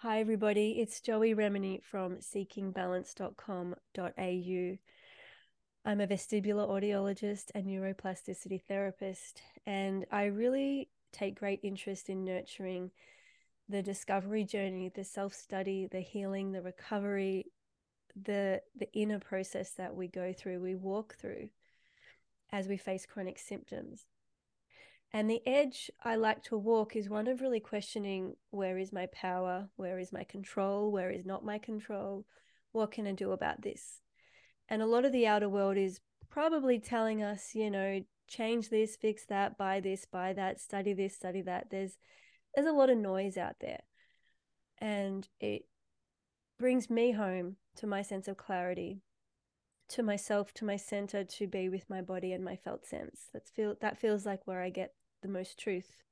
Hi, everybody. It's Joey Remenyi from seekingbalance.com.au. I'm a vestibular audiologist and neuroplasticity therapist, and I really take great interest in nurturing the discovery journey, the self study, the healing, the recovery, the, the inner process that we go through, we walk through as we face chronic symptoms. And the edge I like to walk is one of really questioning where is my power? Where is my control? Where is not my control? What can I do about this? And a lot of the outer world is probably telling us, you know, change this, fix that, buy this, buy that, study this, study that. There's there's a lot of noise out there. And it brings me home to my sense of clarity, to myself, to my center, to be with my body and my felt sense. That's feel that feels like where I get the most truth.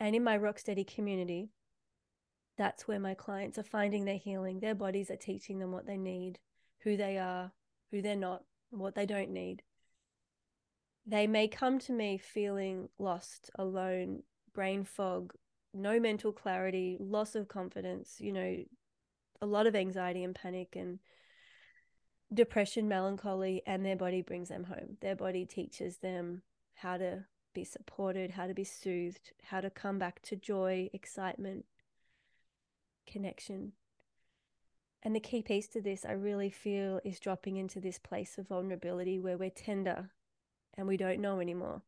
And in my Rocksteady community, that's where my clients are finding their healing. Their bodies are teaching them what they need, who they are, who they're not, what they don't need. They may come to me feeling lost, alone, brain fog, no mental clarity, loss of confidence, you know, a lot of anxiety and panic and depression, melancholy, and their body brings them home. Their body teaches them how to be supported, how to be soothed, how to come back to joy, excitement, connection. And the key piece to this, I really feel, is dropping into this place of vulnerability where we're tender and we don't know anymore.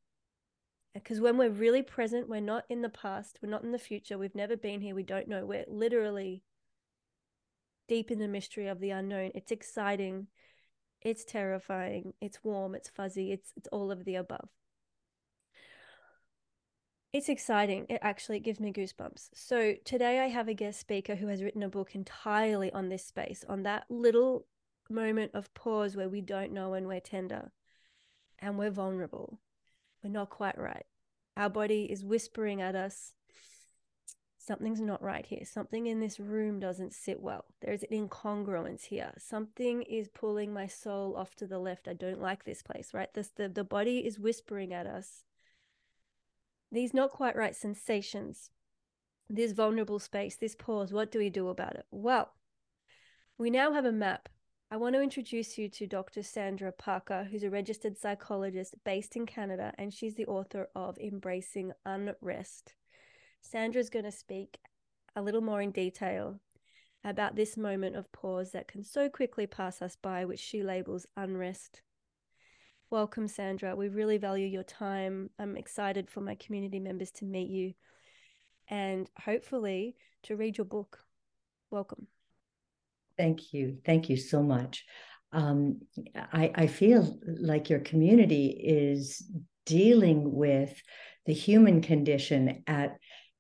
Because when we're really present, we're not in the past, we're not in the future, we've never been here, we don't know. We're literally deep in the mystery of the unknown. It's exciting, it's terrifying, it's warm, it's fuzzy, it's it's all of the above. It's exciting. It actually gives me goosebumps. So today I have a guest speaker who has written a book entirely on this space, on that little moment of pause where we don't know when we're tender and we're vulnerable. We're not quite right. Our body is whispering at us something's not right here. Something in this room doesn't sit well. There's an incongruence here. Something is pulling my soul off to the left. I don't like this place, right? This the, the body is whispering at us. These not quite right sensations, this vulnerable space, this pause, what do we do about it? Well, we now have a map. I want to introduce you to Dr. Sandra Parker, who's a registered psychologist based in Canada, and she's the author of Embracing Unrest Sandra's going to speak a little more in detail about this moment of pause that can so quickly pass us by, which she labels unrest. Welcome, Sandra. We really value your time. I'm excited for my community members to meet you and hopefully to read your book. Welcome. Thank you. Thank you so much. Um, I, I feel like your community is dealing with the human condition at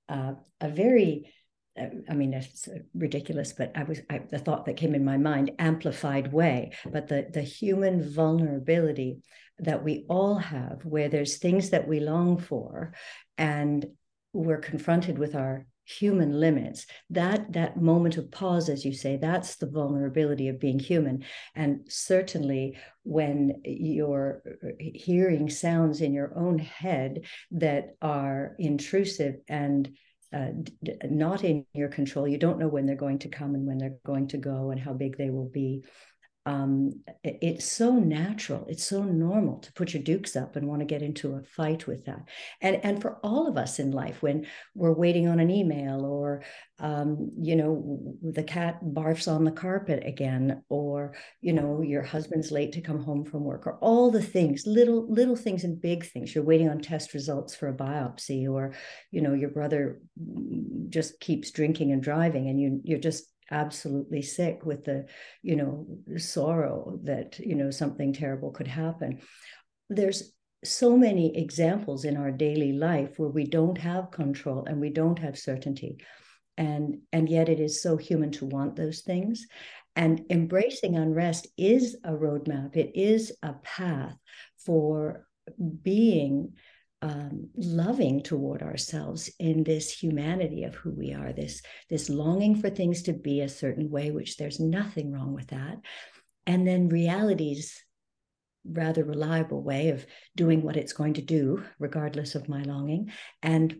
uh, a very I mean, it's ridiculous, but I was I, the thought that came in my mind amplified way. But the the human vulnerability that we all have, where there's things that we long for, and we're confronted with our human limits that that moment of pause as you say that's the vulnerability of being human and certainly when you're hearing sounds in your own head that are intrusive and uh, not in your control. You don't know when they're going to come and when they're going to go and how big they will be um, it's so natural it's so normal to put your dukes up and want to get into a fight with that. And and for all of us in life when we're waiting on an email or um, you know the cat barfs on the carpet again or you know your husband's late to come home from work or all the things little little things and big things. You're waiting on test results for a biopsy or you know your brother just keeps drinking and driving and you you're just absolutely sick with the you know sorrow that you know something terrible could happen. There's so many examples in our daily life where we don't have control and we don't have certainty. And and yet it is so human to want those things. And embracing unrest is a roadmap. It is a path for being um, loving toward ourselves in this humanity of who we are this this longing for things to be a certain way which there's nothing wrong with that and then reality's rather reliable way of doing what it's going to do regardless of my longing and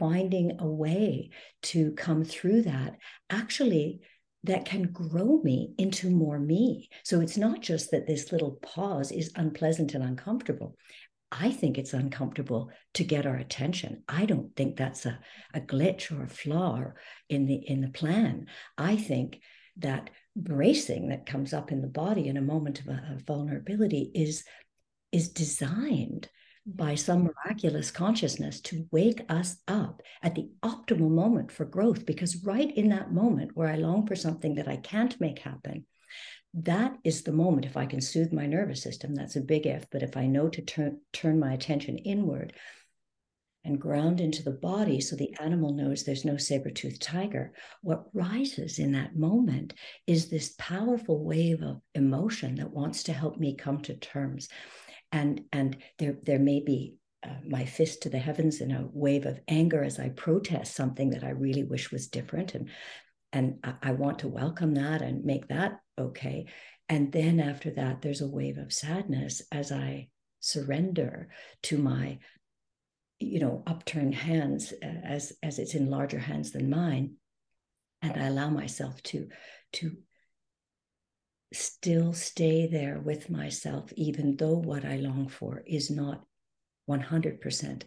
finding a way to come through that actually that can grow me into more me. So it's not just that this little pause is unpleasant and uncomfortable. I think it's uncomfortable to get our attention. I don't think that's a, a glitch or a flaw in the in the plan. I think that bracing that comes up in the body in a moment of, a, of vulnerability is is designed by mm-hmm. some miraculous consciousness to wake us up at the optimal moment for growth. Because right in that moment where I long for something that I can't make happen, that is the moment. If I can soothe my nervous system, that's a big if. But if I know to turn turn my attention inward and ground into the body so the animal knows there's no saber-toothed tiger, what rises in that moment is this powerful wave of emotion that wants to help me come to terms and and there there may be uh, my fist to the heavens in a wave of anger as I protest something that I really wish was different, and and I, I want to welcome that and make that okay. And then after that, there's a wave of sadness as I surrender to my you know upturned hands uh, as as it's in larger hands than mine and i allow myself to to still stay there with myself, even though what I long for is not 100%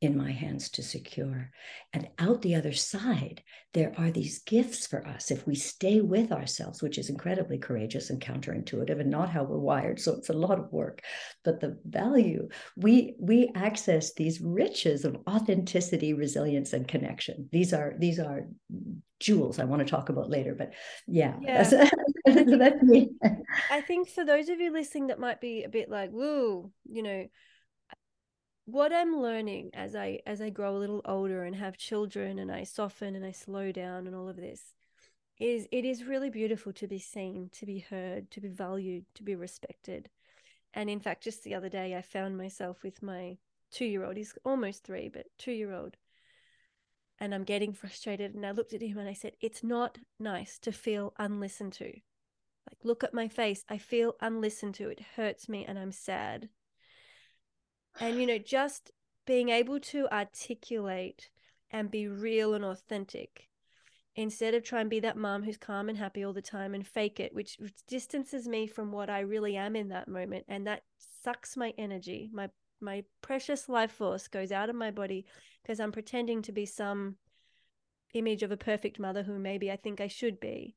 in my hands to secure. And out the other side, there are these gifts for us if we stay with ourselves, which is incredibly courageous and counterintuitive and not how we're wired. So it's a lot of work. But the value, we we access these riches of authenticity, resilience, and connection. These are these are jewels I want to talk about later. But yeah, yeah. That's, that's me. I think for those of you listening that might be a bit like, woo, you know, what I'm learning as I as I grow a little older and have children and I soften and I slow down and all of this is it is really beautiful to be seen, to be heard, to be valued, to be respected. And in fact, just the other day I found myself with my two year old, he's almost three, but two year old. And I'm getting frustrated. And I looked at him and I said, It's not nice to feel unlistened to. Like, look at my face. I feel unlistened to. It hurts me and I'm sad and you know just being able to articulate and be real and authentic instead of trying to be that mom who's calm and happy all the time and fake it which, distances me from what i really am in that moment. And that sucks my energy. My my precious life force goes out of my body because i'm pretending to be some image of a perfect mother who maybe i think i should be.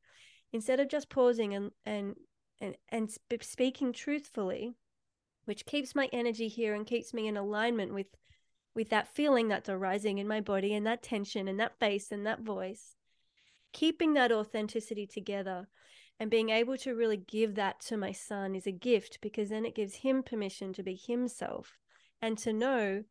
Instead of just pausing and and and, and sp- speaking truthfully which keeps my energy here and keeps me in alignment with with that feeling that's arising in my body and that tension and that face and that voice. Keeping that authenticity together and being able to really give that to my son is a gift because then it gives him permission to be himself and to know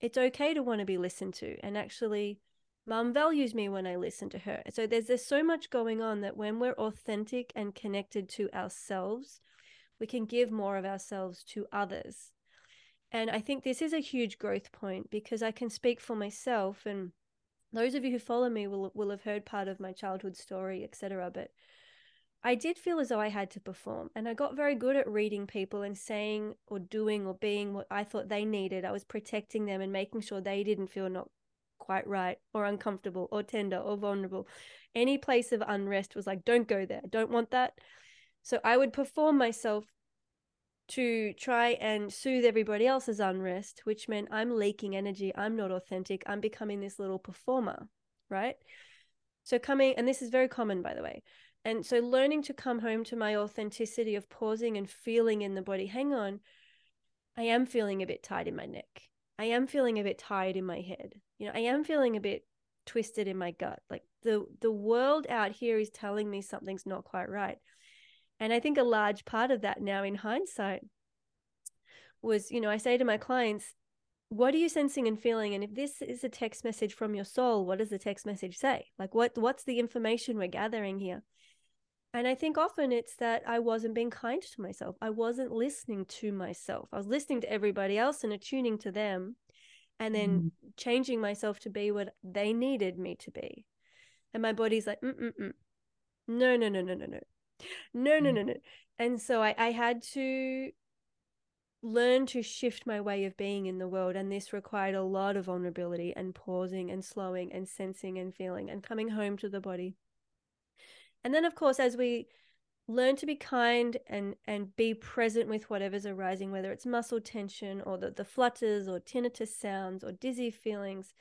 it's okay to want to be listened to. And actually mom values me when i listen to her. So there's there's so much going on that when we're authentic and connected to ourselves we can give more of ourselves to others. And I think this is a huge growth point because I can speak for myself and those of you who follow me will will have heard part of my childhood story, etc. But I did feel as though I had to perform, and I got very good at reading people and saying or doing or being what I thought they needed. I was protecting them and making sure they didn't feel not quite right or uncomfortable or tender or vulnerable. Any place of unrest was like, don't go there. Don't want that. So I would perform myself to try and soothe everybody else's unrest, which meant I'm leaking energy. I'm not authentic. I'm becoming this little performer, right? So, coming, and this is very common, by the way. And so, learning to come home to my authenticity of pausing and feeling in the body hang on, I am feeling a bit tight in my neck. I am feeling a bit tired in my head. You know, I am feeling a bit twisted in my gut. Like the the world out here is telling me something's not quite right. And I think a large part of that now in hindsight was, you know, I say to my clients, what are you sensing and feeling? And if this is a text message from your soul, what does the text message say? Like what what's the information we're gathering here? And I think often it's that I wasn't being kind to myself. I wasn't listening to myself. I was listening to everybody else and attuning to them and then mm. changing myself to be what they needed me to be. And my body's like, Mm-mm-mm. no, no, no, no, no, no no no mm. no no and so i i had to learn to shift my way of being in the world. And this required a lot of vulnerability and pausing and slowing and sensing and feeling and coming home to the body. And then, of course, as we learn to be kind and and be present with whatever's arising whether it's muscle tension or the, the flutters or tinnitus sounds or dizzy feelings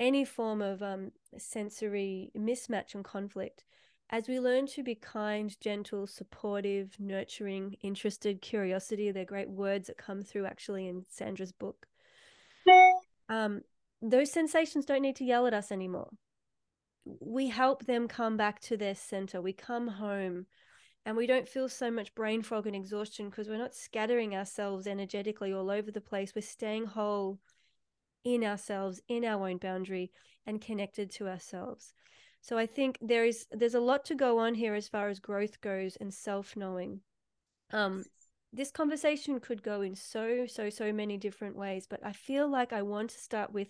any form of um, sensory mismatch and conflict as we learn to be kind, gentle, supportive, nurturing, interested, curiosity, they're great words that come through actually in Sandra's book. Um, those sensations don't need to yell at us anymore. We help them come back to their center. We come home and we don't feel so much brain fog and exhaustion because we're not scattering ourselves energetically all over the place. We're staying whole in ourselves, in our own boundary, and connected to ourselves. So I think there is there's a lot to go on here as far as growth goes and self-knowing. Um, this conversation could go in so so so many different ways, but I feel like I want to start with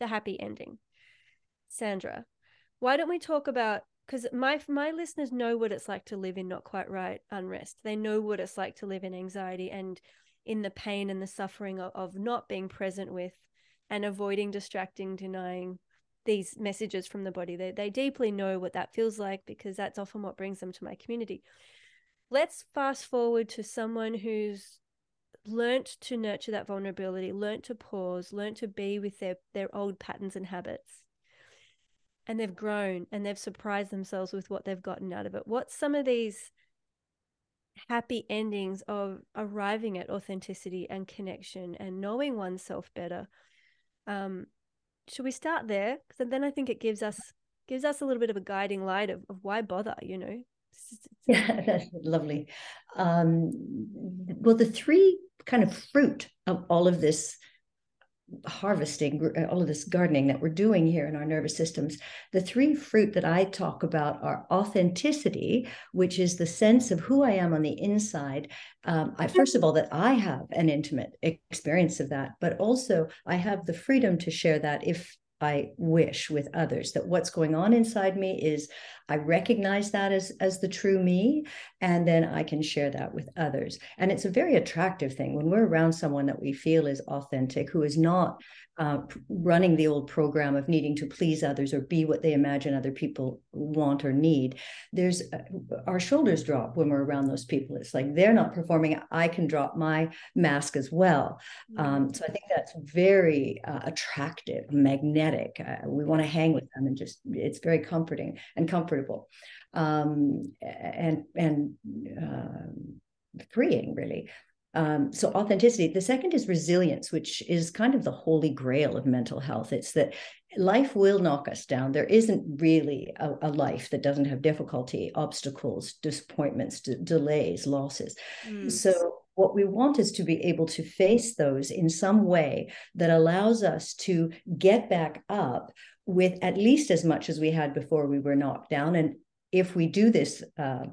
the happy ending. Sandra, why don't we talk about because my my listeners know what it's like to live in not quite right unrest. They know what it's like to live in anxiety and in the pain and the suffering of, of not being present with and avoiding, distracting, denying, these messages from the body. They, they deeply know what that feels like because that's often what brings them to my community. Let's fast forward to someone who's learnt to nurture that vulnerability, learnt to pause, learnt to be with their, their old patterns and habits. And they've grown and they've surprised themselves with what they've gotten out of it. What's some of these happy endings of arriving at authenticity and connection and knowing oneself better? Um, should we start there? Because then I think it gives us gives us a little bit of a guiding light of, of why bother, you know? Yeah, that's lovely. Um, well, the three kind of fruit of all of this harvesting uh, all of this gardening that we're doing here in our nervous systems the three fruit that i talk about are authenticity which is the sense of who i am on the inside. Um, I, first of all that i have an intimate experience of that but also i have the freedom to share that if I wish with others that what's going on inside me is I recognize that as as the true me and then I can share that with others. And it's a very attractive thing. When we're around someone that we feel is authentic who is not uh, running the old program of needing to please others or be what they imagine other people want or need there's uh, our shoulders drop when we're around those people. It's like they're not performing i can drop my mask as well. Mm-hmm. um, so i think that's very uh, attractive magnetic uh, we want to hang with them and just it's very comforting and comfortable um, and and uh, freeing really um, so authenticity. The second is resilience, which is kind of the holy grail of mental health. It's that life will knock us down. There isn't really a, a life that doesn't have difficulty, obstacles, disappointments, d- delays, losses. Mm. So what we want is to be able to face those in some way that allows us to get back up with at least as much as we had before we were knocked down and if we do this uh,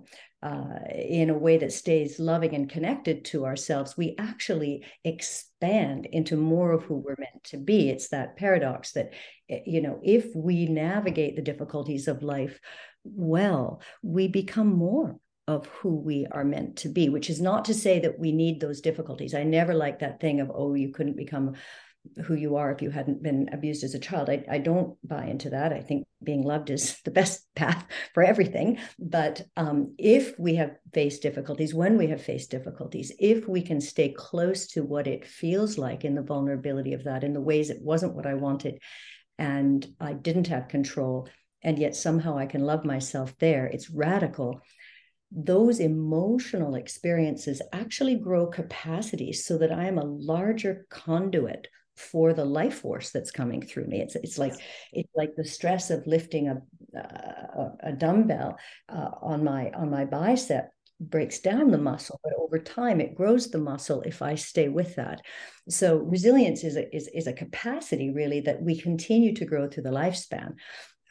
uh, in a way that stays loving and connected to ourselves, we actually expand into more of who we're meant to be. It's that paradox that, eh, you know, if we navigate the difficulties of life well, we become more of who we are meant to be, which is not to say that we need those difficulties. I never like that thing of, oh, you couldn't become who you are if you hadn't been abused as a child. I, I don't buy into that. I think being loved is the best path for everything. But um, if we have faced difficulties, when we have faced difficulties, if we can stay close to what it feels like in the vulnerability of that, in the ways it wasn't what I wanted, and I didn't have control, and yet somehow I can love myself there, it's radical those emotional experiences actually grow capacity so that I am a larger conduit for the life force that's coming through me. It's it's like it's like the stress of lifting a a, a dumbbell uh, on my on my bicep breaks down the muscle, but over time it grows the muscle if I stay with that. So resilience is a is, is a capacity really that we continue to grow through the lifespan.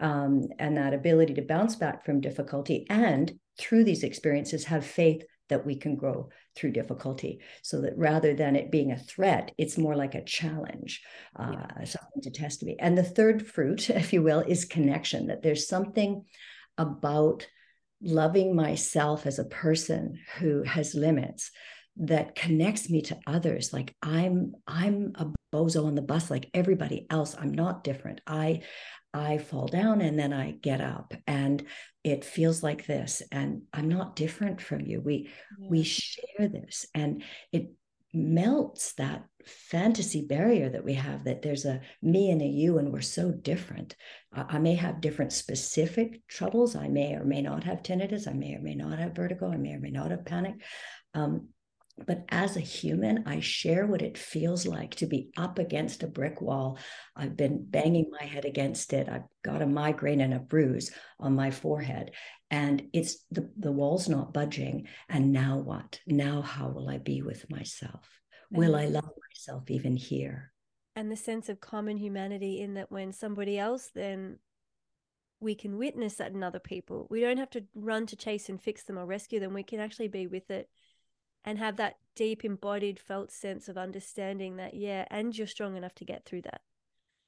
Um, and that ability to bounce back from difficulty and through these experiences have faith that we can grow through difficulty. So that rather than it being a threat it's more like a challenge uh, yeah. something to test me. And the third fruit if you will is connection that there's something about loving myself as a person who has limits that connects me to others. Like i'm i'm a bozo on the bus like everybody else. I'm not different. I i fall down and then i get up and it feels like this and i'm not different from you. We yeah. we share this and it melts that fantasy barrier that we have that there's a me and a you and we're so different. I may have different specific troubles. I may or may not have tinnitus. I may or may not have vertigo. I may or may not have panic. Um, but as a human, I share what it feels like to be up against a brick wall. I've been banging my head against it. I've got a migraine and a bruise on my forehead. And it's the, the wall's not budging. And now what? Now, how will I be with myself? Will I love myself even here? And the sense of common humanity in that when somebody else then we can witness that in other people. We don't have to run to chase and fix them or rescue them. We can actually be with it and have that deep embodied felt sense of understanding that yeah and you're strong enough to get through that.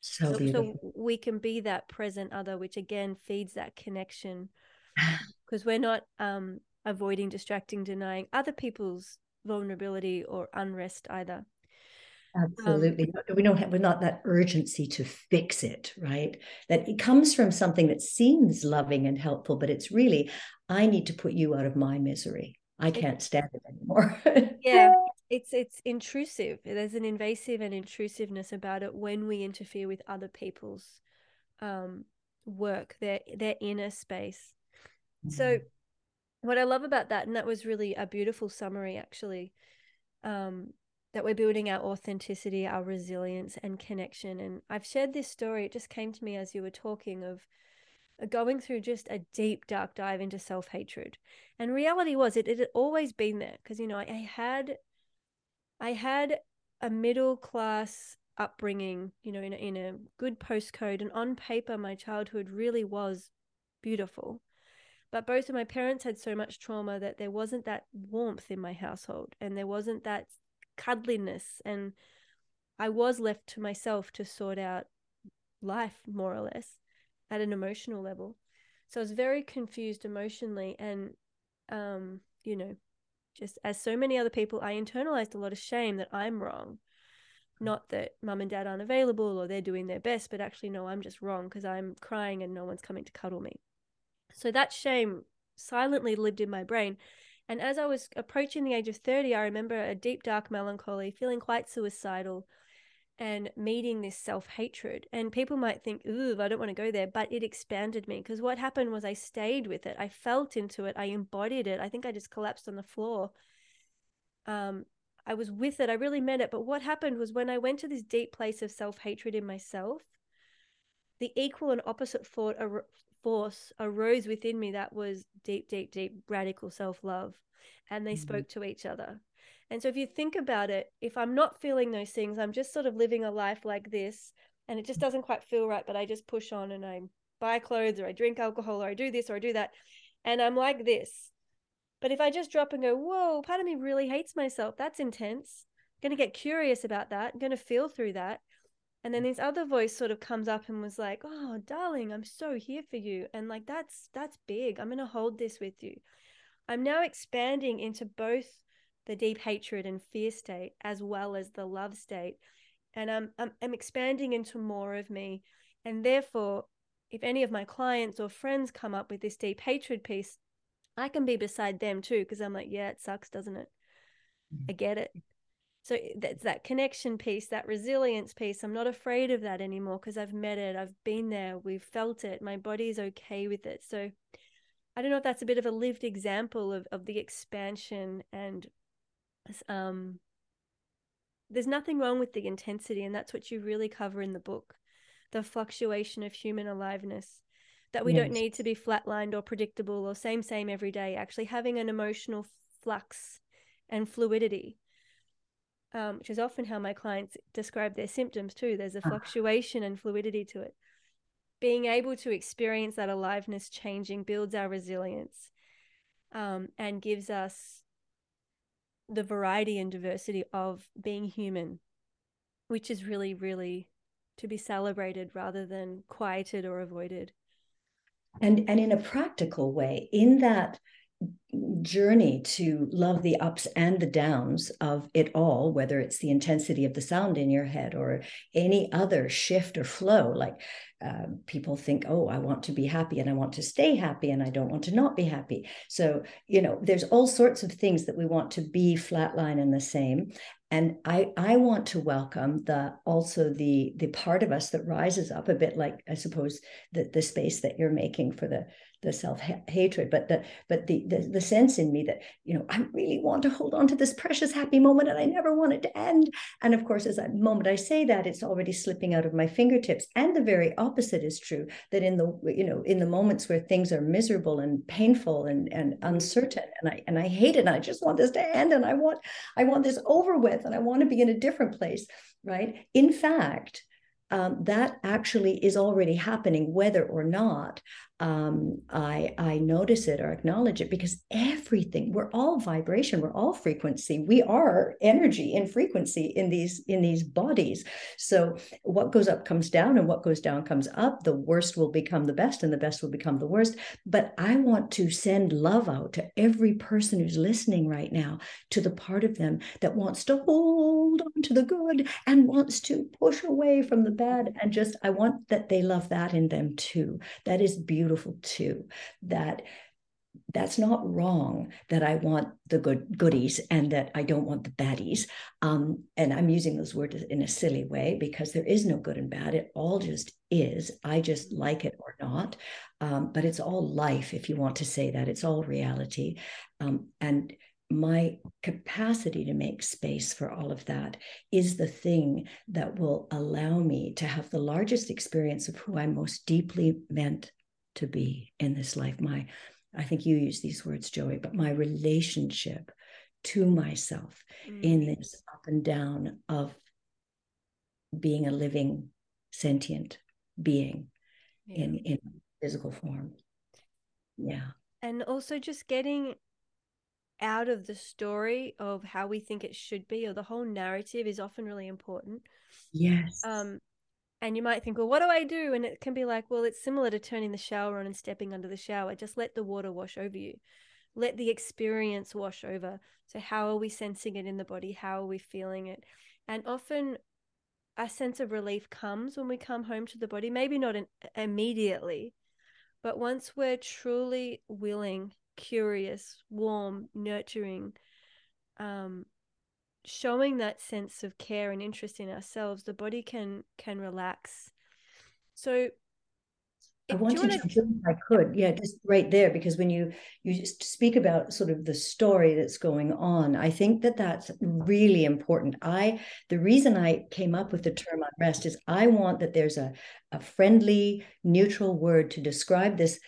So, so, so we can be that present other which again feeds that connection. Because we're not um avoiding distracting denying other people's vulnerability or unrest either. Absolutely. Um, we don't have we're not that urgency to fix it right? That it comes from something that seems loving and helpful but it's really i need to put you out of my misery I can't stand it anymore. yeah, it's it's intrusive. There's an invasive and intrusiveness about it when we interfere with other people's um, work, their their inner space. Mm-hmm. So, what I love about that, and that was really a beautiful summary, actually, um, that we're building our authenticity, our resilience, and connection. And I've shared this story. It just came to me as you were talking of going through just a deep dark dive into self-hatred. And reality was it, it had always been there because you know I, I had i had a middle class upbringing you know in a, in a good postcode and on paper my childhood really was beautiful. But both of my parents had so much trauma that there wasn't that warmth in my household and there wasn't that cuddliness and i was left to myself to sort out life more or less at an emotional level. So I was very confused emotionally and um, you know, just as so many other people, I internalized a lot of shame that I'm wrong. Not that mum and dad aren't available or they're doing their best, but actually, no, I'm just wrong because I'm crying and no one's coming to cuddle me. So that shame silently lived in my brain. And as I was approaching the age of 30, I remember a deep, dark melancholy, feeling quite suicidal, and meeting this self hatred. And people might think, ooh, I don't want to go there, but it expanded me because what happened was I stayed with it. I felt into it. I embodied it. I think I just collapsed on the floor. Um, I was with it. I really meant it. But what happened was when I went to this deep place of self hatred in myself, the equal and opposite thought ar- force arose within me that was deep, deep, deep radical self love. And they mm-hmm. spoke to each other. And so if you think about it, if I'm not feeling those things, I'm just sort of living a life like this and it just mm-hmm. doesn't quite feel right, but I just push on and I buy clothes or I drink alcohol or I do this or I do that. And I'm like this. But if I just drop and go, whoa, part of me really hates myself, that's intense. I'm going to get curious about that. I'm going to feel through that. And then mm. this other voice sort of comes up and was like, "Oh, darling, I'm so here for you." And like that's that's big. I'm going to hold this with you. I'm now expanding into both the deep hatred and fear state as well as the love state. And I'm, I'm, I'm expanding into more of me. And therefore if any of my clients or friends come up with this deep hatred piece i can be beside them too because i'm like yeah it sucks doesn't it? Mm-hmm. I get it. So eh, that's that connection piece that resilience piece. I'm not afraid of that anymore because i've met it i've been there we've felt it my body's okay with it. So i don't know if that's a bit of a lived example of, of the expansion and um, there's nothing wrong with the intensity, and that's what you really cover in the book the fluctuation of human aliveness. That we yes. don't need to be flatlined or predictable or same, same every day, actually having an emotional flux and fluidity. Um, which is often how my clients describe their symptoms too. There's a ah. fluctuation and fluidity to it. Being able to experience that aliveness changing builds our resilience um, and gives us the variety and diversity of being human, which is really, really to be celebrated rather than quieted or avoided. And and in a practical way, in that journey to love the ups and the downs of it all, whether it's the intensity of the sound in your head or any other shift or flow. Like uh, people think, oh, I want to be happy and I want to stay happy and I don't want to not be happy. So, you know, there's all sorts of things that we want to be flatline and the same. And I, I want to welcome the also the the part of us that rises up a bit like I suppose the, the space that you're making for the the self hatred, but the but the, the the sense in me that you know I really want to hold on to this precious happy moment and I never want it to end. And of course, as that moment I say that, it's already slipping out of my fingertips. And the very opposite is true. That in the you know in the moments where things are miserable and painful and and uncertain, and I and I hate it, and I just want this to end, and I want I want this over with, and I want to be in a different place. Right. In fact, um, that actually is already happening, whether or not um, I, I notice it or acknowledge it because everything we're all vibration we're all frequency we are energy and frequency in these in these bodies. So what goes up comes down and what goes down comes up. The worst will become the best and the best will become the worst. But I want to send love out to every person who's listening right now to the part of them that wants to hold on to the good and wants to push away from the bad and just I want that they love that in them too that is beautiful too that that's not wrong that I want the good goodies and that I don't want the baddies. Um, and I'm using those words in a silly way because there is no good and bad. It all just is. I just like it or not. Um, but it's all life, if you want to say that. It's all reality. Um, and my capacity to make space for all of that is the thing that will allow me to have the largest experience of who I'm most deeply meant to be in this life. My, I think you use these words, Joey, but my relationship to myself mm. in this up and down of being a living, sentient being yeah. in, in physical form. Yeah. And also just getting out of the story of how we think it should be or the whole narrative is often really important. Yes. Um, and you might think, well, what do I do? And it can be like, well, it's similar to turning the shower on and stepping under the shower. Just let the water wash over you. Let the experience wash over. So, how are we sensing it in the body? How are we feeling it? And often a sense of relief comes when we come home to the body, maybe not in, immediately, but once we're truly willing, curious, warm, nurturing, um, showing that sense of care and interest in ourselves the body can can relax so I want to jump if I could. Yeah, just right there, because when you you speak about sort of the story that's going on, I think that that's really important. I the reason I came up with the term unrest is I want that there's a a friendly, neutral word to describe this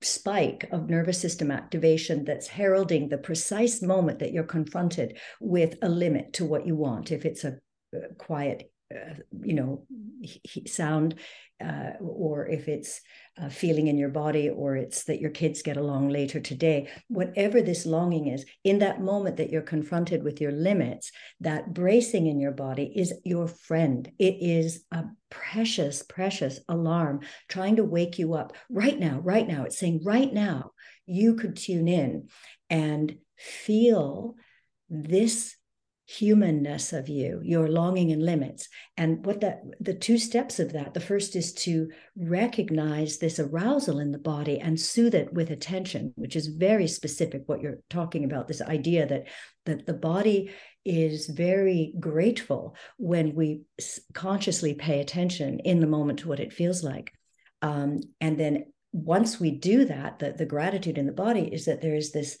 spike of nervous system activation that's heralding the precise moment that you're confronted with a limit to what you want. If it's a, a quiet, uh, you know, sound, uh, or if it's a feeling in your body, or it's that your kids get along later today, whatever this longing is, in that moment that you're confronted with your limits, that bracing in your body is your friend. It is a precious, precious alarm trying to wake you up right now, right now. It's saying, right now, you could tune in and feel this humanness of you your longing and limits. And what that the two steps of that the first is to recognize this arousal in the body and soothe it with attention which is very specific what you're talking about this idea that that the body is very grateful when we consciously pay attention in the moment to what it feels like. Um, and then once we do that the, the gratitude in the body is that there is this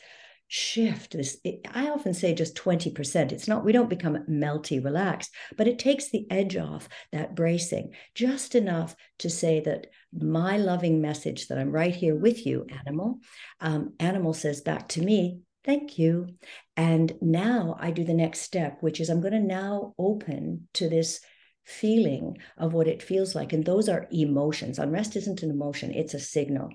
shift this i often say just 20% it's not we don't become melty relaxed but it takes the edge off that bracing just enough to say that my loving message that i'm right here with you animal um, animal says back to me thank you. And now i do the next step which is i'm going to now open to this feeling of what it feels like. And those are emotions. Unrest isn't an emotion it's a signal.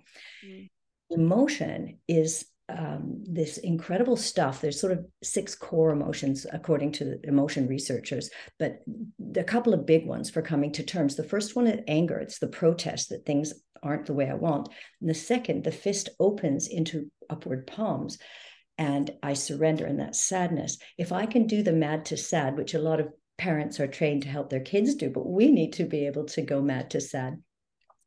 Mm. emotion is um, this incredible stuff. There's sort of six core emotions, according to the emotion researchers, but a couple of big ones for coming to terms. The first one is anger. It's the protest that things aren't the way I want. And the second, the fist opens into upward palms and I surrender and that sadness. If I can do the mad to sad, which a lot of parents are trained to help their kids do, but we need to be able to go mad to sad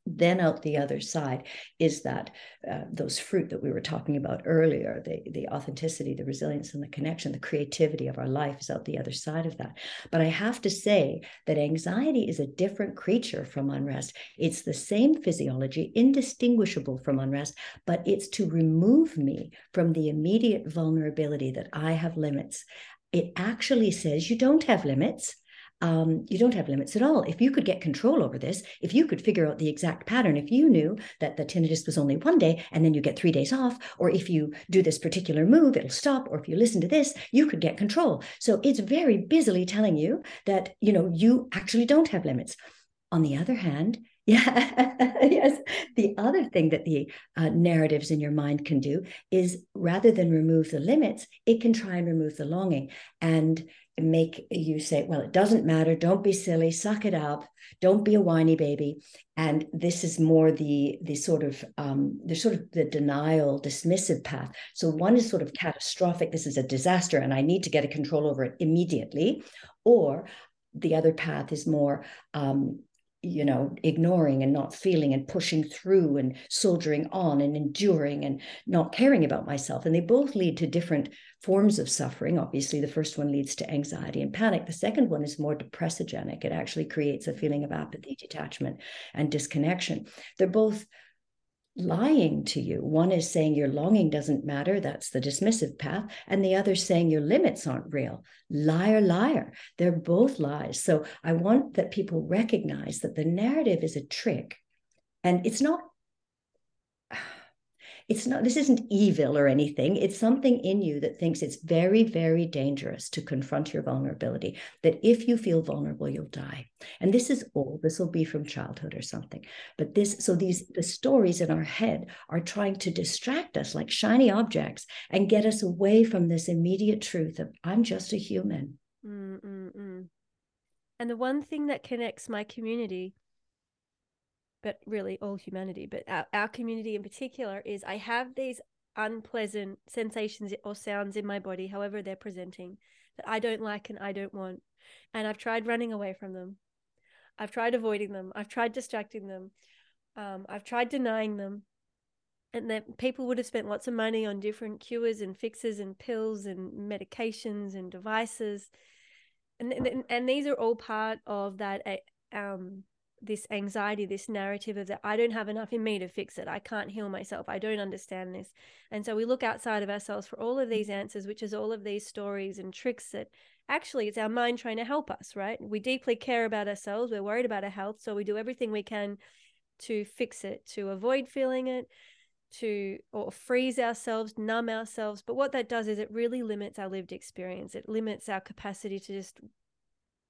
then out the other side is that uh, those fruit that we were talking about earlier the the authenticity the resilience and the connection the creativity of our life is out the other side of that. But i have to say that anxiety is a different creature from unrest. It's the same physiology indistinguishable from unrest but it's to remove me from the immediate vulnerability that i have limits. It actually says you don't have limits um, you don't have limits at all. If you could get control over this, if you could figure out the exact pattern, if you knew that the tinnitus was only one day and then you get three days off, or if you do this particular move, it'll stop, or if you listen to this, you could get control. So it's very busily telling you that, you know, you actually don't have limits. On the other hand, yeah, yes. The other thing that the uh, narratives in your mind can do is rather than remove the limits, it can try and remove the longing. And make you say, well, it doesn't matter. Don't be silly. Suck it up. Don't be a whiny baby. And this is more the the sort of um, the sort of the denial, dismissive path. So one is sort of catastrophic. This is a disaster, and I need to get a control over it immediately. Or the other path is more um, you know, ignoring and not feeling and pushing through and soldiering on and enduring and not caring about myself. And they both lead to different forms of suffering. Obviously, the first one leads to anxiety and panic. The second one is more depressogenic. It actually creates a feeling of apathy, detachment, and disconnection. They're both lying to you. One is saying your longing doesn't matter. That's the dismissive path. And the other saying your limits aren't real. Liar, liar. They're both lies. So I want that people recognize that the narrative is a trick. And it's not it's not this isn't evil or anything. It's something in you that thinks it's very very dangerous to confront your vulnerability that if you feel vulnerable you'll die. And this is old this will be from childhood or something. But this so these the stories in our head are trying to distract us like shiny objects and get us away from this immediate truth of i'm just a human. Mm-mm-mm. and the one thing that connects my community but really all humanity, but our, our community in particular, is I have these unpleasant sensations or sounds in my body, however they're presenting, that I don't like and I don't want. And I've tried running away from them. I've tried avoiding them. I've tried distracting them. Um, I've tried denying them. And that people would have spent lots of money on different cures and fixes and pills and medications and devices. And, and, and these are all part of that eh, um, this anxiety, this narrative of that I don't have enough in me to fix it. I can't heal myself. I don't understand this. And so we look outside of ourselves for all of these mm-hmm. answers, which is all of these stories and tricks that actually it's our mind trying to help us, right? We deeply care about ourselves. We're worried about our health. So we do everything we can to fix it, to avoid feeling it, to or freeze ourselves, numb ourselves. But what that does is it really limits our lived experience. It limits our capacity to just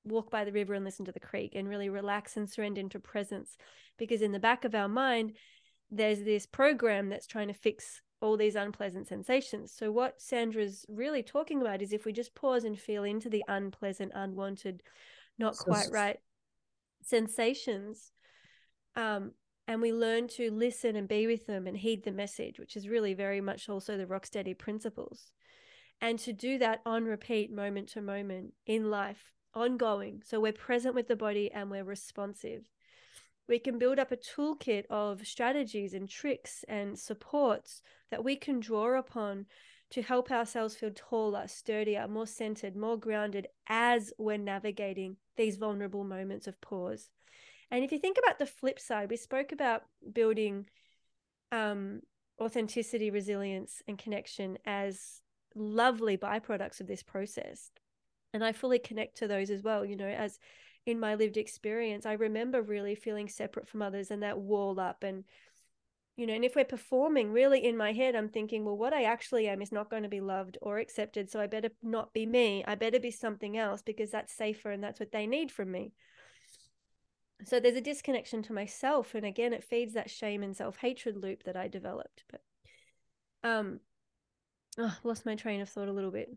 walk by the river and listen to the creek and really relax and surrender into presence. Because in the back of our mind there's this program that's trying to fix all these unpleasant sensations. So what sandra's really talking about is if we just pause and feel into the unpleasant unwanted not quite right sensations um, and we learn to listen and be with them and heed the message which is really very much also the rock steady principles. And to do that on repeat moment to moment in life ongoing. So we're present with the body and we're responsive. We can build up a toolkit of strategies and tricks and supports that we can draw upon to help ourselves feel taller, sturdier, more centered, more grounded as we're navigating these vulnerable moments of pause. And if you think about the flip side, we spoke about building um, authenticity, resilience, and connection as lovely byproducts of this process and i fully connect to those as well you know as in my lived experience i remember really feeling separate from others and that wall up and you know and if we're performing really in my head i'm thinking well what i actually am is not going to be loved or accepted so i better not be me. I better be something else because that's safer and that's what they need from me. So there's a disconnection to myself and again it feeds that shame and self-hatred loop that i developed but um oh, lost my train of thought a little bit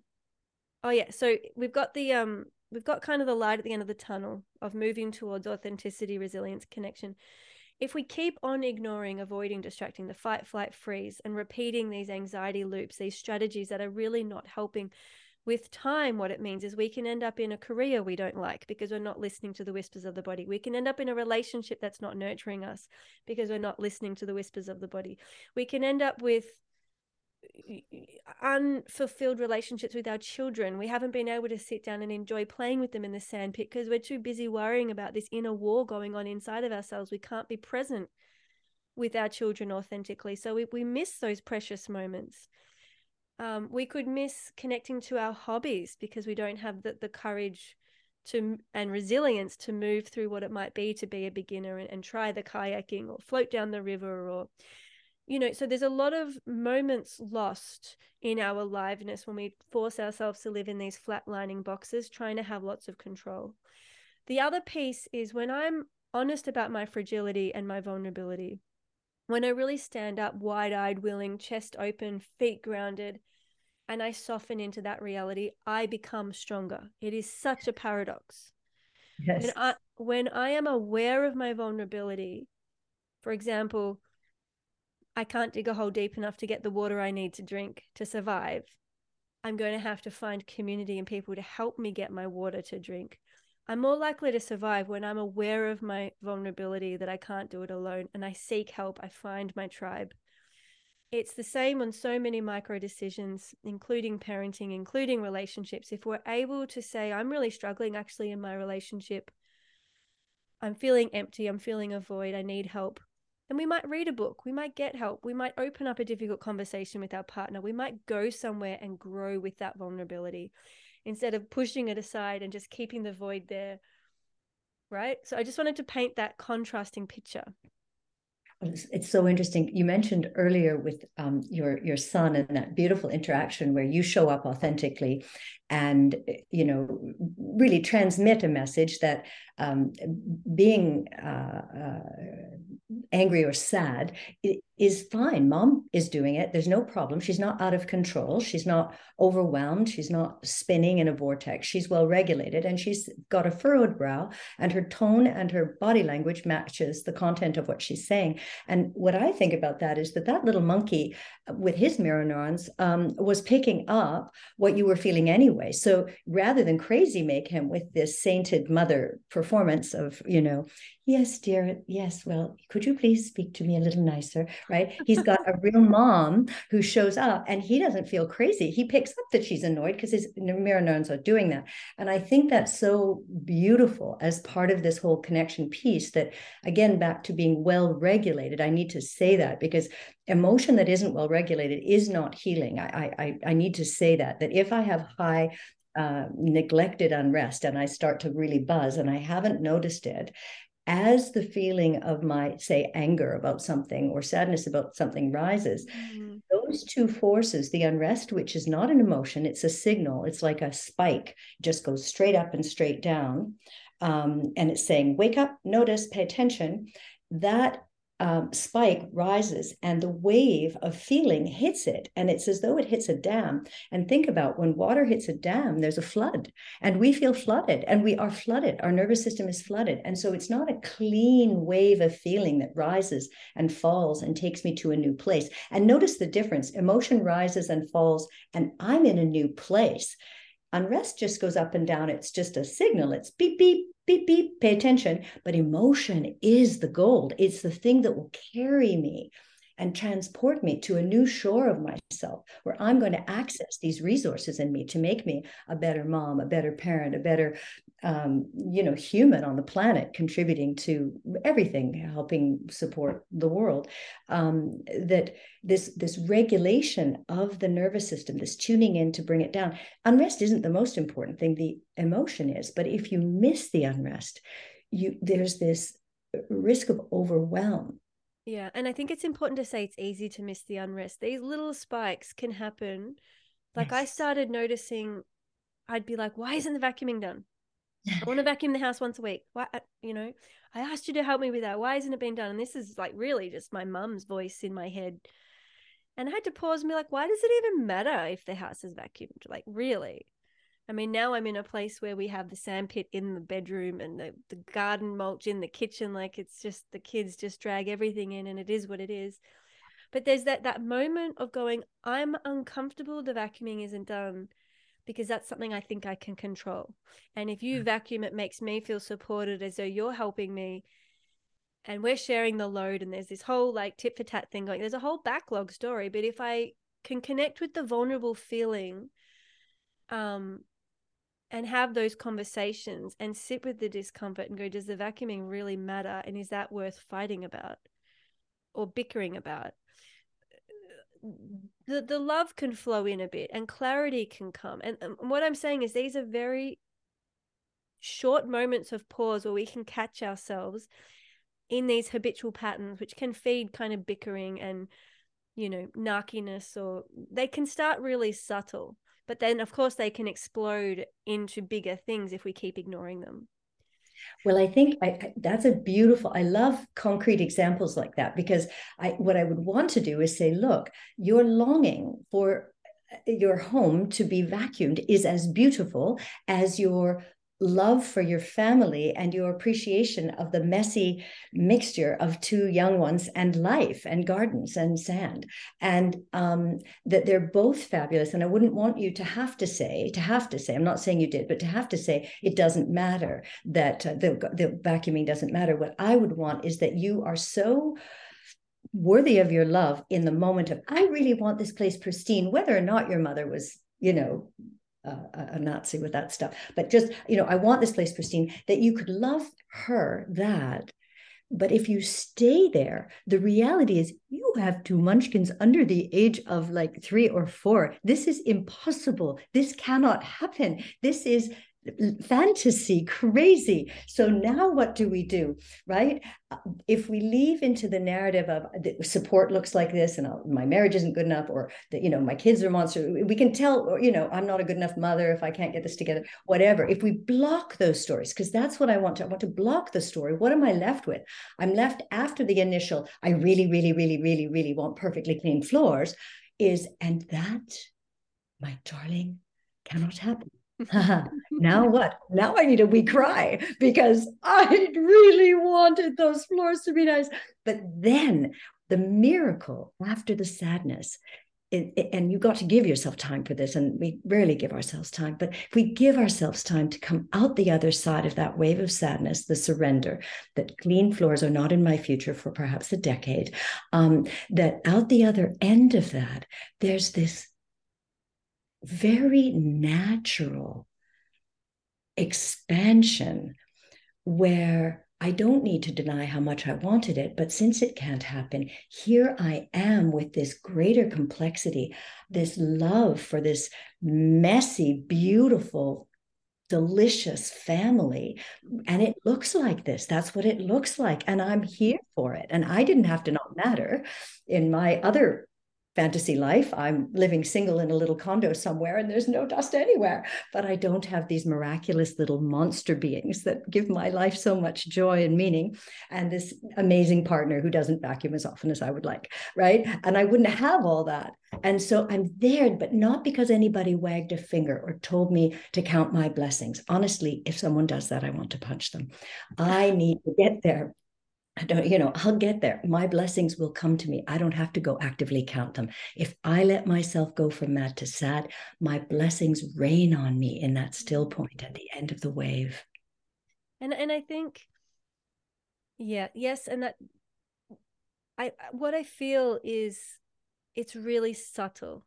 Oh yeah, so we've got the um we've got kind of the light at the end of the tunnel of moving towards authenticity, resilience, connection. if we keep on ignoring, avoiding, distracting the fight, flight, freeze, and repeating these anxiety loops, these strategies that are really not helping, with time, what it means is we can end up in a career we don't like because we're not listening to the whispers of the body. We can end up in a relationship that's not nurturing us because we're not listening to the whispers of the body. We can end up with unfulfilled relationships with our children. We haven't been able to sit down and enjoy playing with them in the sandpit because we're too busy worrying about this inner war going on inside of ourselves. We can't be present with our children authentically. So we, we miss those precious moments. Um, we could miss connecting to our hobbies because we don't have the, the courage to and resilience to move through what it might be to be a beginner and, and try the kayaking or float down the river or you know so there's a lot of moments lost in our aliveness when we force ourselves to live in these flatlining boxes trying to have lots of control the other piece is when i'm honest about my fragility and my vulnerability when I really stand up wide eyed, willing, chest open, feet grounded, and I soften into that reality, I become stronger. It is such a paradox. Yes. When I, when I am aware of my vulnerability, for example, I can't dig a hole deep enough to get the water I need to drink to survive. I'm going to have to find community and people to help me get my water to drink. I'm more likely to survive when I'm aware of my vulnerability that I can't do it alone and I seek help, I find my tribe. It's the same on so many micro decisions, including parenting, including relationships. If we're able to say, I'm really struggling actually in my relationship, I'm feeling empty, I'm feeling a void, I need help. And we might read a book, we might get help, we might open up a difficult conversation with our partner, we might go somewhere and grow with that vulnerability instead of pushing it aside and just keeping the void there. Right. So I just wanted to paint that contrasting picture. It's, so interesting. You mentioned earlier with um, your your son and that beautiful interaction where you show up authentically, and you know really transmit a message that um, being uh, uh, angry or sad is fine. Mom is doing it. There's no problem. She's not out of control. She's not overwhelmed. She's not spinning in a vortex. She's well regulated and she's got a furrowed brow, and her tone and her body language matches the content of what she's saying. And what I think about that is that that little monkey with his mirror neurons um, was picking up what you were feeling anyway. So rather than crazy make him with this sainted mother performance of, you know, yes, dear, yes, well, could you please speak to me a little nicer? Right. He's got a real mom who shows up and he doesn't feel crazy. He picks up that she's annoyed because his mirror neurons are doing that. And I think that's so beautiful as part of this whole connection piece that, again, back to being well regulated. I need to say that because emotion that isn't well regulated is not healing. I, I, I need to say that, that if I have high uh, neglected unrest and I start to really buzz and I haven't noticed it, as the feeling of my, say, anger about something or sadness about something rises, mm. those two forces, the unrest, which is not an emotion, it's a signal, it's like a spike, it just goes straight up and straight down. Um, and it's saying, wake up, notice, pay attention. That um, spike rises and the wave of feeling hits it. And it's as though it hits a dam. And think about when water hits a dam, there's a flood, and we feel flooded, and we are flooded. Our nervous system is flooded. And so it's not a clean wave of feeling that rises and falls and takes me to a new place. And notice the difference emotion rises and falls, and I'm in a new place. Unrest just goes up and down. It's just a signal. It's beep, beep, beep, beep, pay attention. But emotion is the gold. It's the thing that will carry me and transport me to a new shore of myself where I'm going to access these resources in me to make me a better mom, a better parent, a better, um, you know, human on the planet, contributing to everything, helping support the world. Um, that this this regulation of the nervous system, this tuning in to bring it down. Unrest isn't the most important thing; the emotion is. But if you miss the unrest, you there's this risk of overwhelm yeah, and I think it's important to say it's easy to miss the unrest. These little spikes can happen. Like yes. I started noticing, I'd be like, "Why isn't the vacuuming done? I want to vacuum the house once a week. Why, uh, you know, I asked you to help me with that. Why isn't it being done?" And this is like really just my mum's voice in my head. And I had to pause and be like, "Why does it even matter if the house is vacuumed? Like, really?" I mean, now I'm in a place where we have the sandpit in the bedroom and the, the garden mulch in the kitchen. Like it's just the kids just drag everything in and it is what it is. But there's that that moment of going, I'm uncomfortable the vacuuming isn't done because that's something I think I can control. And if you vacuum, it makes me feel supported as though you're helping me and we're sharing the load. And there's this whole like tit for tat thing going. There's a whole backlog story. But if I can connect with the vulnerable feeling, um, and have those conversations and sit with the discomfort and go, does the vacuuming really matter? And is that worth fighting about or bickering about? The, the love can flow in a bit and clarity can come. And, and what I'm saying is, these are very short moments of pause where we can catch ourselves in these habitual patterns, which can feed kind of bickering and, you know, narkiness, or they can start really subtle but then of course they can explode into bigger things if we keep ignoring them well i think I, that's a beautiful i love concrete examples like that because i what i would want to do is say look your longing for uh, your home to be vacuumed is as beautiful as your love for your family and your appreciation of the messy mixture of two young ones and life and gardens and sand. And um, that they're both fabulous. And i wouldn't want you to have to say to have to say i'm not saying you did but to have to say it doesn't matter that uh, the, the vacuuming doesn't matter. What i would want is that you are so worthy of your love in the moment of i really want this place pristine whether or not your mother was you know a Nazi with that stuff. But just, you know, I want this place pristine, that you could love her that. But if you stay there, the reality is you have two munchkins under the age of like three or four. This is impossible. This cannot happen. This is fantasy, crazy. So now what do we do, right? Uh, if we leave into the narrative of support looks like this and I'll, my marriage isn't good enough or that, you know, my kids are monsters, we can tell, or, you know, I'm not a good enough mother if I can't get this together, whatever. If we block those stories, because that's what I want to, I want to block the story. What am I left with? I'm left after the initial, I really, really, really, really, really want perfectly clean floors is, and that, my darling, cannot happen now what? Now I need a wee cry because I really wanted those floors to be nice. But then the miracle after the sadness, it, it, and you got to give yourself time for this, and we rarely give ourselves time. But if we give ourselves time to come out the other side of that wave of sadness, the surrender that clean floors are not in my future for perhaps a decade, um, that out the other end of that, there's this very natural expansion where I don't need to deny how much I wanted it, but since it can't happen, here I am with this greater complexity, this love for this messy, beautiful, delicious family. And it looks like this. That's what it looks like. And I'm here for it. And I didn't have to not matter in my other fantasy life. I'm living single in a little condo somewhere and there's no dust anywhere. But I don't have these miraculous little monster beings that give my life so much joy and meaning. And this amazing partner who doesn't vacuum as often as I would like, right? And I wouldn't have all that. And so I'm there, but not because anybody wagged a finger or told me to count my blessings. Honestly, if someone does that, I want to punch them. I need to get there I don't, you know, I'll get there. My blessings will come to me. I don't have to go actively count them. If I let myself go from mad to sad, my blessings rain on me in that still point at the end of the wave. And and I think, yeah, yes, and that I what I feel is it's really subtle.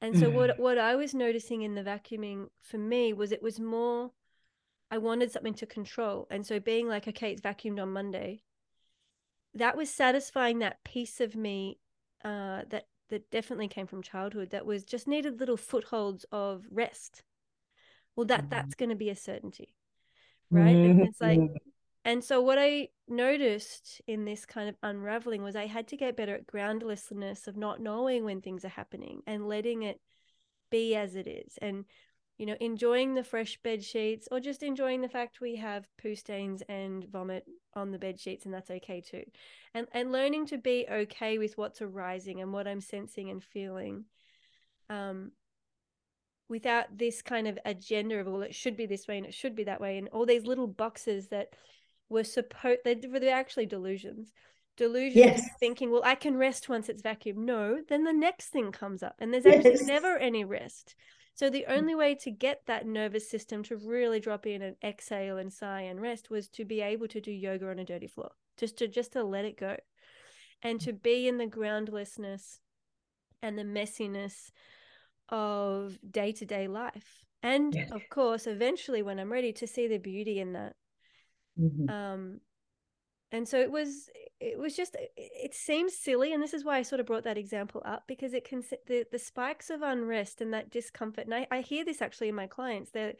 And so mm. what what I was noticing in the vacuuming for me was it was more I wanted something to control. And so being like, okay, it's vacuumed on Monday, that was satisfying that piece of me uh, that that definitely came from childhood that was just needed little footholds of rest. Well, that mm-hmm. that's going to be a certainty, right? Mm-hmm. It's like, and so what I noticed in this kind of unraveling was I had to get better at groundlessness of not knowing when things are happening and letting it be as it is and you know, enjoying the fresh bed sheets or just enjoying the fact we have poo stains and vomit on the bed sheets and that's okay too. And and learning to be okay with what's arising and what I'm sensing and feeling. Um without this kind of agenda of well it should be this way and it should be that way and all these little boxes that were supposed they're, they're actually delusions delusions yes. thinking well i can rest once it's vacuum no then the next thing comes up and there's yes. actually never any rest so the only way to get that nervous system to really drop in and exhale and sigh and rest was to be able to do yoga on a dirty floor just to just to let it go and to be in the groundlessness and the messiness of day to day life. And yes. of course, eventually, when I'm ready to see the beauty in that. Mm-hmm. Um, and so it was, it was just, it seems silly. And this is why I sort of brought that example up because it can, the, the spikes of unrest and that discomfort. And I, I hear this actually in my clients. They're,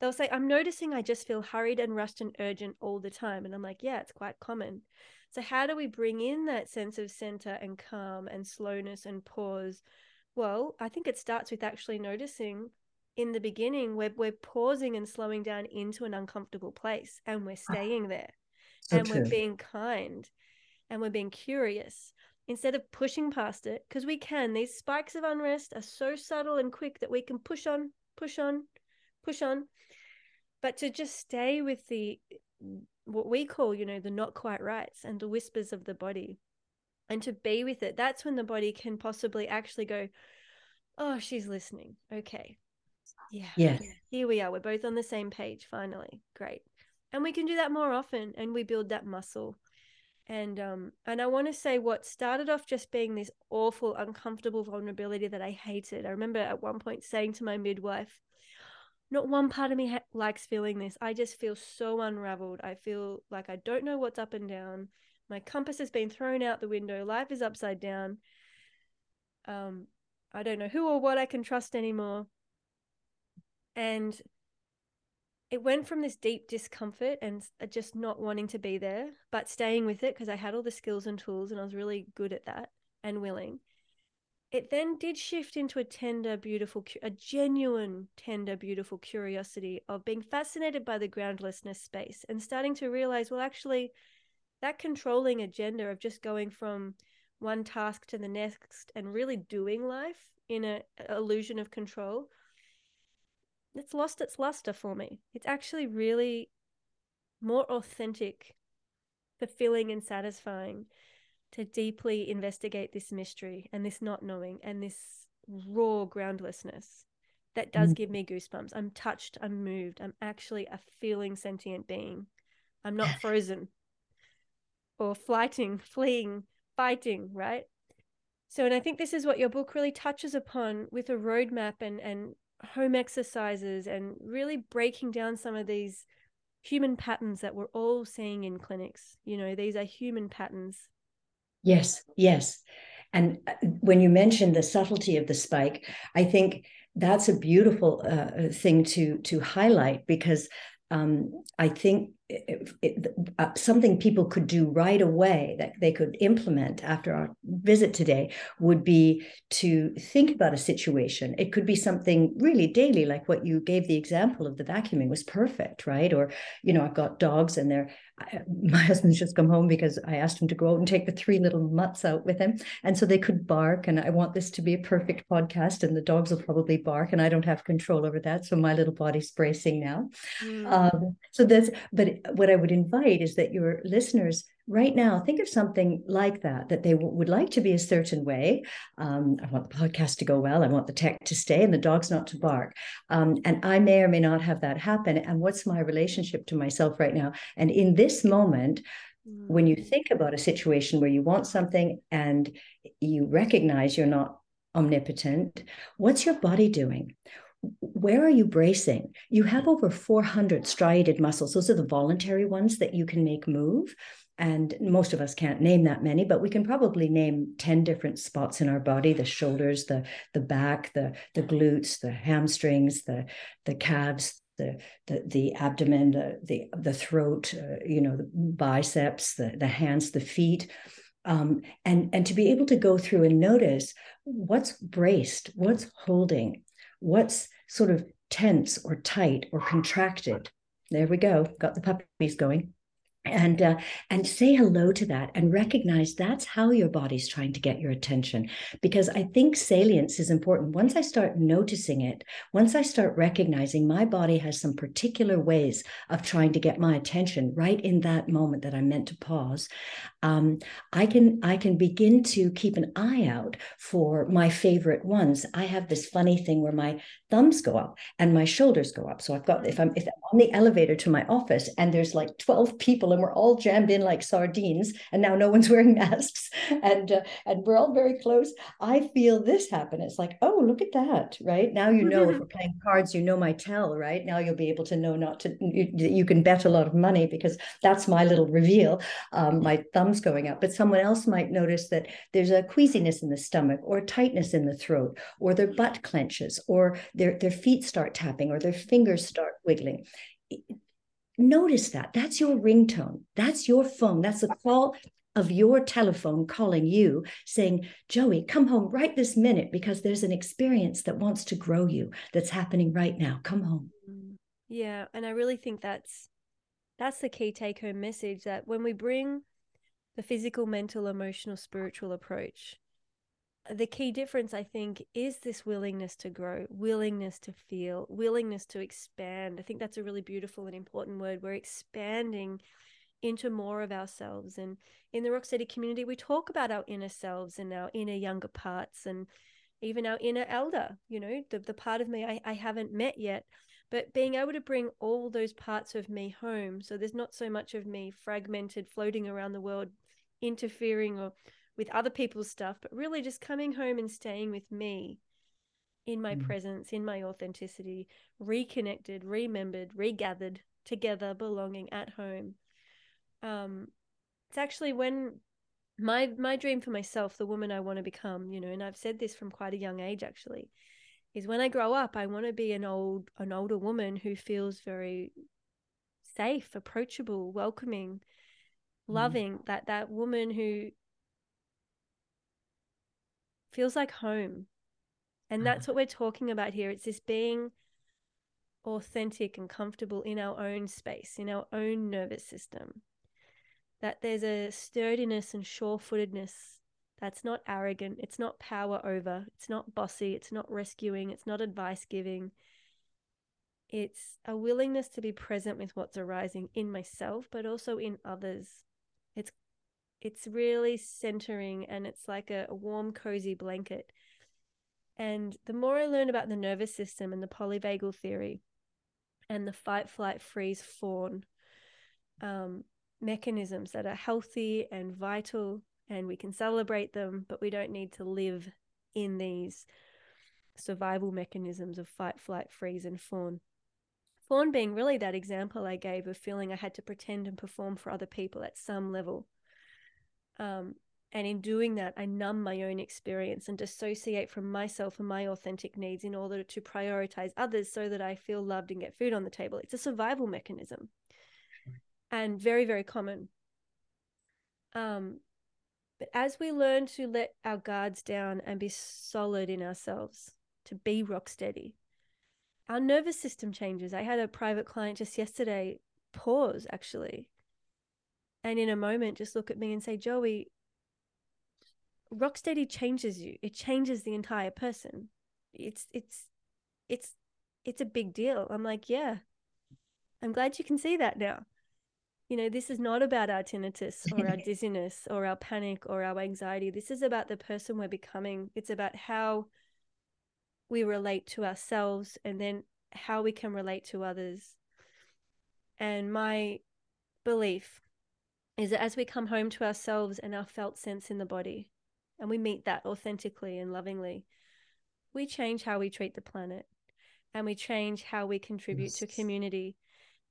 they'll say, I'm noticing I just feel hurried and rushed and urgent all the time. And I'm like, yeah, it's quite common. So, how do we bring in that sense of center and calm and slowness and pause? Well, I think it starts with actually noticing in the beginning we're, we're pausing and slowing down into an uncomfortable place and we're ah, staying there and we're being kind and we're being curious. Instead of pushing past it because we can these spikes of unrest are so subtle and quick that we can push on push on push on. But to just stay with the what we call you know the not quite rights and the whispers of the body and to be with it that's when the body can possibly actually go oh she's listening. Okay. Yeah yeah here we are. We're both on the same page finally. Great and we can do that more often and we build that muscle and um and i want to say what started off just being this awful uncomfortable vulnerability that i hated i remember at one point saying to my midwife not one part of me ha- likes feeling this i just feel so unraveled i feel like i don't know what's up and down my compass has been thrown out the window. Life is upside down. Um, I don't know who or what I can trust anymore. And it went from this deep discomfort and uh, just not wanting to be there, but staying with it because I had all the skills and tools and I was really good at that and willing. It then did shift into a tender, beautiful, a genuine, tender, beautiful curiosity of being fascinated by the groundlessness space and starting to realize, well, actually, that controlling agenda of just going from one task to the next and really doing life in a, a illusion of control it's lost its luster for me it's actually really more authentic fulfilling and satisfying to deeply investigate this mystery and this not knowing and this raw groundlessness that does mm. give me goosebumps i'm touched i'm moved i'm actually a feeling sentient being i'm not frozen or flighting, fleeing, fighting, right? So, and I think this is what your book really touches upon with a roadmap and, and home exercises and really breaking down some of these human patterns that we're all seeing in clinics. You know, these are human patterns. Yes, yes. And uh, when you mentioned the subtlety of the spike, I think that's a beautiful uh, thing to to highlight because um, I think it, it, uh, something people could do right away that they could implement after our visit today would be to think about a situation. It could be something really daily, like what you gave the example of the vacuuming was perfect, right? Or, you know, I've got dogs and they're, my husband's just come home because I asked him to go out and take the three little mutts out with him. And so they could bark. And I want this to be a perfect podcast, and the dogs will probably bark, and I don't have control over that. So my little body's bracing now. Mm. Um, so that's, but what I would invite is that your listeners right now think of something like that that they w- would like to be a certain way um, i want the podcast to go well i want the tech to stay and the dogs not to bark um, and i may or may not have that happen and what's my relationship to myself right now and in this moment mm. when you think about a situation where you want something and you recognize you're not omnipotent what's your body doing where are you bracing? You have over 400 striated muscles. Those are the voluntary ones that you can make move. And most of us can't name that many, but we can probably name 10 different spots in our body the shoulders, the, the back, the, the glutes, the hamstrings, the, the calves, the, the, the abdomen, the, the, the throat, uh, you know, the biceps, the, the hands, the feet. Um, and, and to be able to go through and notice what's braced, what's holding, what's sort of tense or tight or contracted. There we go, got the puppies going. And uh, and say hello to that and recognize that's how your body's trying to get your attention. Because i think salience is important. Once i start noticing it once i start recognizing my body has some particular ways of trying to get my attention right in that moment that i'm meant to pause um, i can i can begin to keep an eye out for my favorite ones. I have this funny thing where my thumbs go up and my shoulders go up. So i've got if i'm if i'm on the elevator to my office and there's like 12 people and we're all jammed in like sardines and now no one's wearing masks and uh, and we're all very close i feel this happen. It's like oh look at that right? Now you know if we're playing cards you know my tell right? Now you'll be able to know not to you, you can bet a lot of money because that's my little reveal um, my thumbs going up. But someone else might notice that there's a queasiness in the stomach or tightness in the throat or their butt clenches or their their feet start tapping or their fingers start wiggling notice that. That's your ringtone. That's your phone. That's the call of your telephone calling you saying, Joey, come home right this minute because there's an experience that wants to grow you that's happening right now. Come home. Mm, yeah. And I really think that's that's the key take home message that when we bring the physical, mental, emotional, spiritual approach the key difference i think is this willingness to grow willingness to feel willingness to expand. I think that's a really beautiful and important word. We're expanding into more of ourselves. And in the rock steady community we talk about our inner selves and our inner younger parts and even our inner elder you know the, the part of me I, I haven't met yet. But being able to bring all those parts of me home so there's not so much of me fragmented floating around the world interfering or with other people's stuff, but really just coming home and staying with me in my mm. presence, in my authenticity, reconnected, remembered, regathered together, belonging at home. Um, it's actually when my my dream for myself, the woman I want to become, you know, and I've said this from quite a young age actually, is when I grow up, I want to be an old an older woman who feels very safe, approachable, welcoming, mm. loving. Mm. That that woman who feels like home. And mm-hmm. that's what we're talking about here. It's this being authentic and comfortable in our own space, in our own nervous system. That there's a sturdiness and sure footedness that's not arrogant, it's not power over, it's not bossy, it's not rescuing, it's not advice giving. It's a willingness to be present with what's arising in myself, but also in others. It's really centering and it's like a, a warm, cozy blanket. And the more I learn about the nervous system and the polyvagal theory and the fight, flight, freeze, fawn um, mechanisms that are healthy and vital, and we can celebrate them, but we don't need to live in these survival mechanisms of fight, flight, freeze, and fawn. Fawn being really that example I gave of feeling I had to pretend and perform for other people at some level. Um, and in doing that, I numb my own experience and dissociate from myself and my authentic needs in order to prioritize others so that I feel loved and get food on the table. It's a survival mechanism and very, very common. Um, but as we learn to let our guards down and be solid in ourselves, to be rock steady, our nervous system changes. I had a private client just yesterday pause actually and in a moment just look at me and say, Joey, Rocksteady changes you. It changes the entire person. It's it's it's it's a big deal. I'm like, yeah. I'm glad you can see that now. You know, this is not about our tinnitus or our dizziness or our panic or our anxiety. This is about the person we're becoming. It's about how we relate to ourselves and then how we can relate to others. And my belief is that as we come home to ourselves and our felt sense in the body, and we meet that authentically and lovingly, we change how we treat the planet and we change how we contribute yes. to community.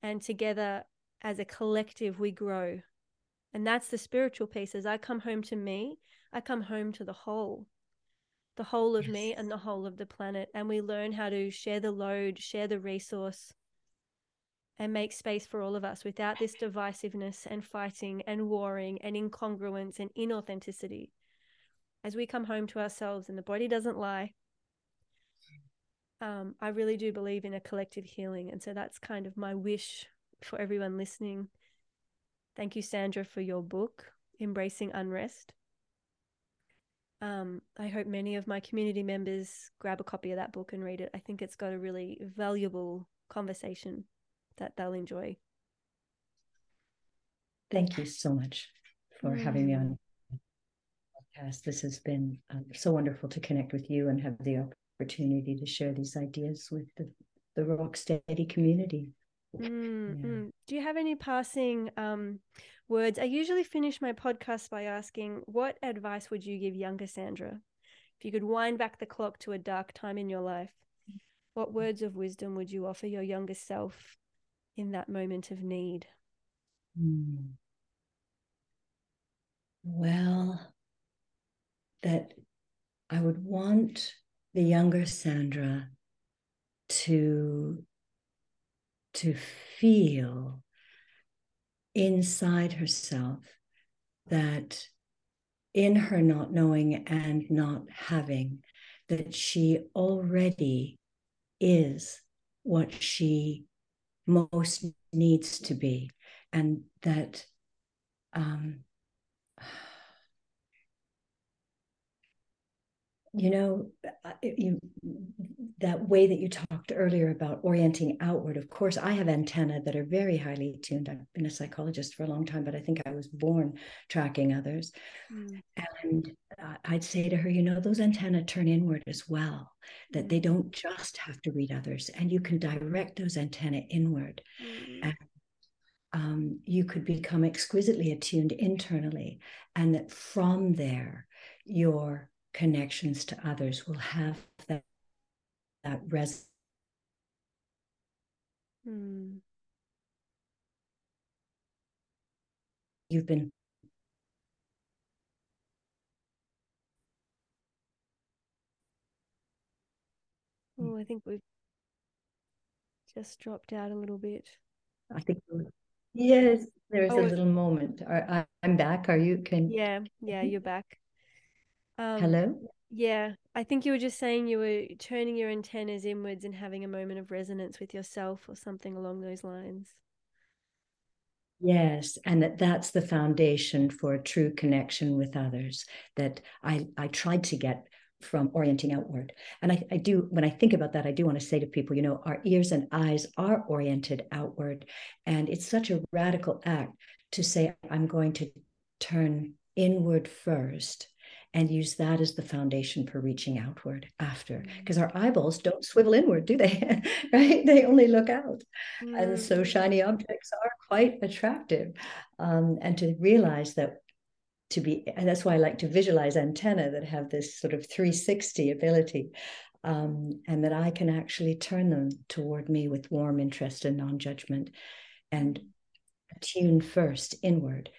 And together as a collective, we grow. And that's the spiritual piece. As I come home to me, I come home to the whole, the whole of yes. me and the whole of the planet. And we learn how to share the load, share the resource, and make space for all of us without this divisiveness and fighting and warring and incongruence and inauthenticity. As we come home to ourselves and the body doesn't lie, um, I really do believe in a collective healing. And so that's kind of my wish for everyone listening Thank you, Sandra, for your book, Embracing Unrest. Um, I hope many of my community members grab a copy of that book and read it. I think it's got a really valuable conversation that they'll enjoy. Thank you so much for mm. having me on podcast. This has been uh, so wonderful to connect with you and have the opportunity to share these ideas with the, the rock steady community. Mm, yeah. Do you have any passing um, words? I usually finish my podcast by asking, what advice would you give younger Sandra? If you could wind back the clock to a dark time in your life, what words of wisdom would you offer your younger self in that moment of need? Mm. Well, that I would want the younger Sandra to to feel inside herself that in her not knowing and not having that she already is what she most needs to be and that um, you know uh, you, that way that you talked earlier about orienting outward of course i have antennae that are very highly tuned i've been a psychologist for a long time but i think i was born tracking others mm. and uh, i'd say to her you know those antennae turn inward as well that mm. they don't just have to read others and you can direct those antennae inward mm. and um, you could become exquisitely attuned internally and that from there your connections to others will have that that res mm. you've been oh i think we've just dropped out a little bit. I think yes there's oh, a little moment. I, i'm back. Are you can yeah yeah you're back um, Hello? Yeah, I think you were just saying you were turning your antennas inwards and having a moment of resonance with yourself or something along those lines. Yes, and that that's the foundation for a true connection with others that I, I tried to get from orienting outward. And I, I do, when I think about that, I do want to say to people, you know, our ears and eyes are oriented outward. And it's such a radical act to say, I'm going to turn inward first and use that as the foundation for reaching outward after because mm. our eyeballs don't swivel inward do they right they only look out mm. and so mm. shiny objects are quite attractive um, and to realize that to be and that's why i like to visualize antenna that have this sort of 360 ability um, and that i can actually turn them toward me with warm interest and non-judgment and tune first inward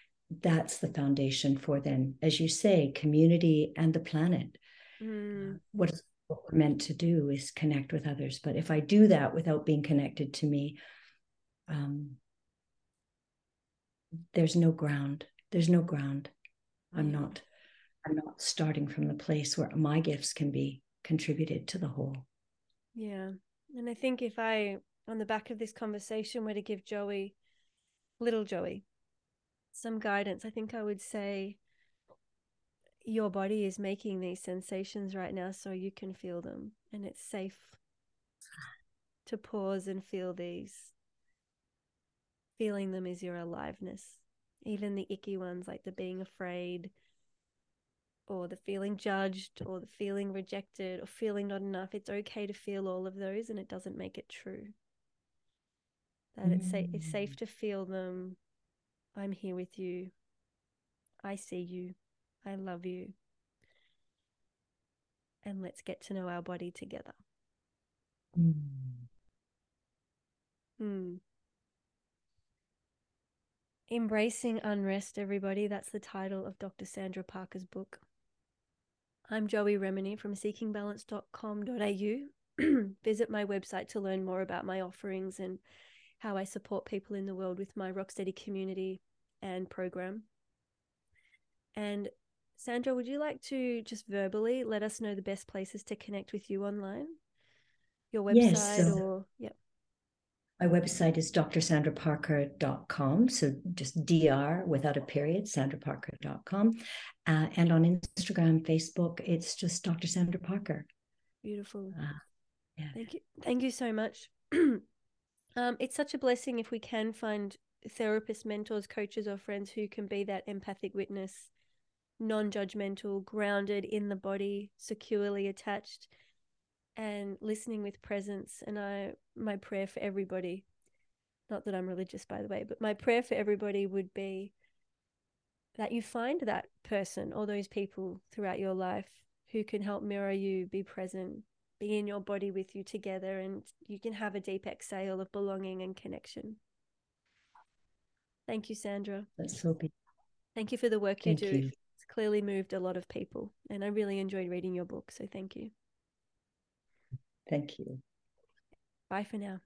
that's the foundation for then, as you say, community and the planet. Mm. What what we're meant to do is connect with others. But if I do that without being connected to me, um, there's no ground. There's no ground. I'm not. I'm not starting from the place where my gifts can be contributed to the whole. Yeah, and I think if I, on the back of this conversation, were to give Joey, little Joey, some guidance, I think I would say your body is making these sensations right now so you can feel them and it's safe to pause and feel these. Feeling them is your aliveness. Even the icky ones like the being afraid or the feeling judged or the feeling rejected or feeling not enough. It's okay to feel all of those and it doesn't make it true. That mm. it's, sa- it's safe to feel them I'm here with you. I see you. I love you. And let's get to know our body together. Mm. Hmm. Embracing Unrest, everybody. That's the title of Dr. Sandra Parker's book. I'm Joey Remenyi from seekingbalance.com.au. Visit my website to learn more about my offerings and how I support people in the world with my Rocksteady community and program. And Sandra, would you like to just verbally let us know the best places to connect with you online? Your website yes, or, yep. My website is drsandraparker.com. So just dr without a period, sandraparker.com. Uh, and on Instagram, Facebook, it's just Dr. Sandra Parker. Beautiful. Uh, yeah. Thank you. Thank you so much. um, it's such a blessing if we can find therapists, mentors, coaches, or friends who can be that empathic witness, non judgmental, grounded in the body, securely attached and listening with presence. And I, my prayer for everybody, not that I'm religious, by the way, but my prayer for everybody would be that you find that person or those people throughout your life who can help mirror you, be present, be in your body with you together, and you can have a deep exhale of belonging and connection. Thank you, Sandra. That's so beautiful. Thank you for the work thank you do. You. It's clearly moved a lot of people, and I really enjoyed reading your book. So thank you. Thank you. Bye for now.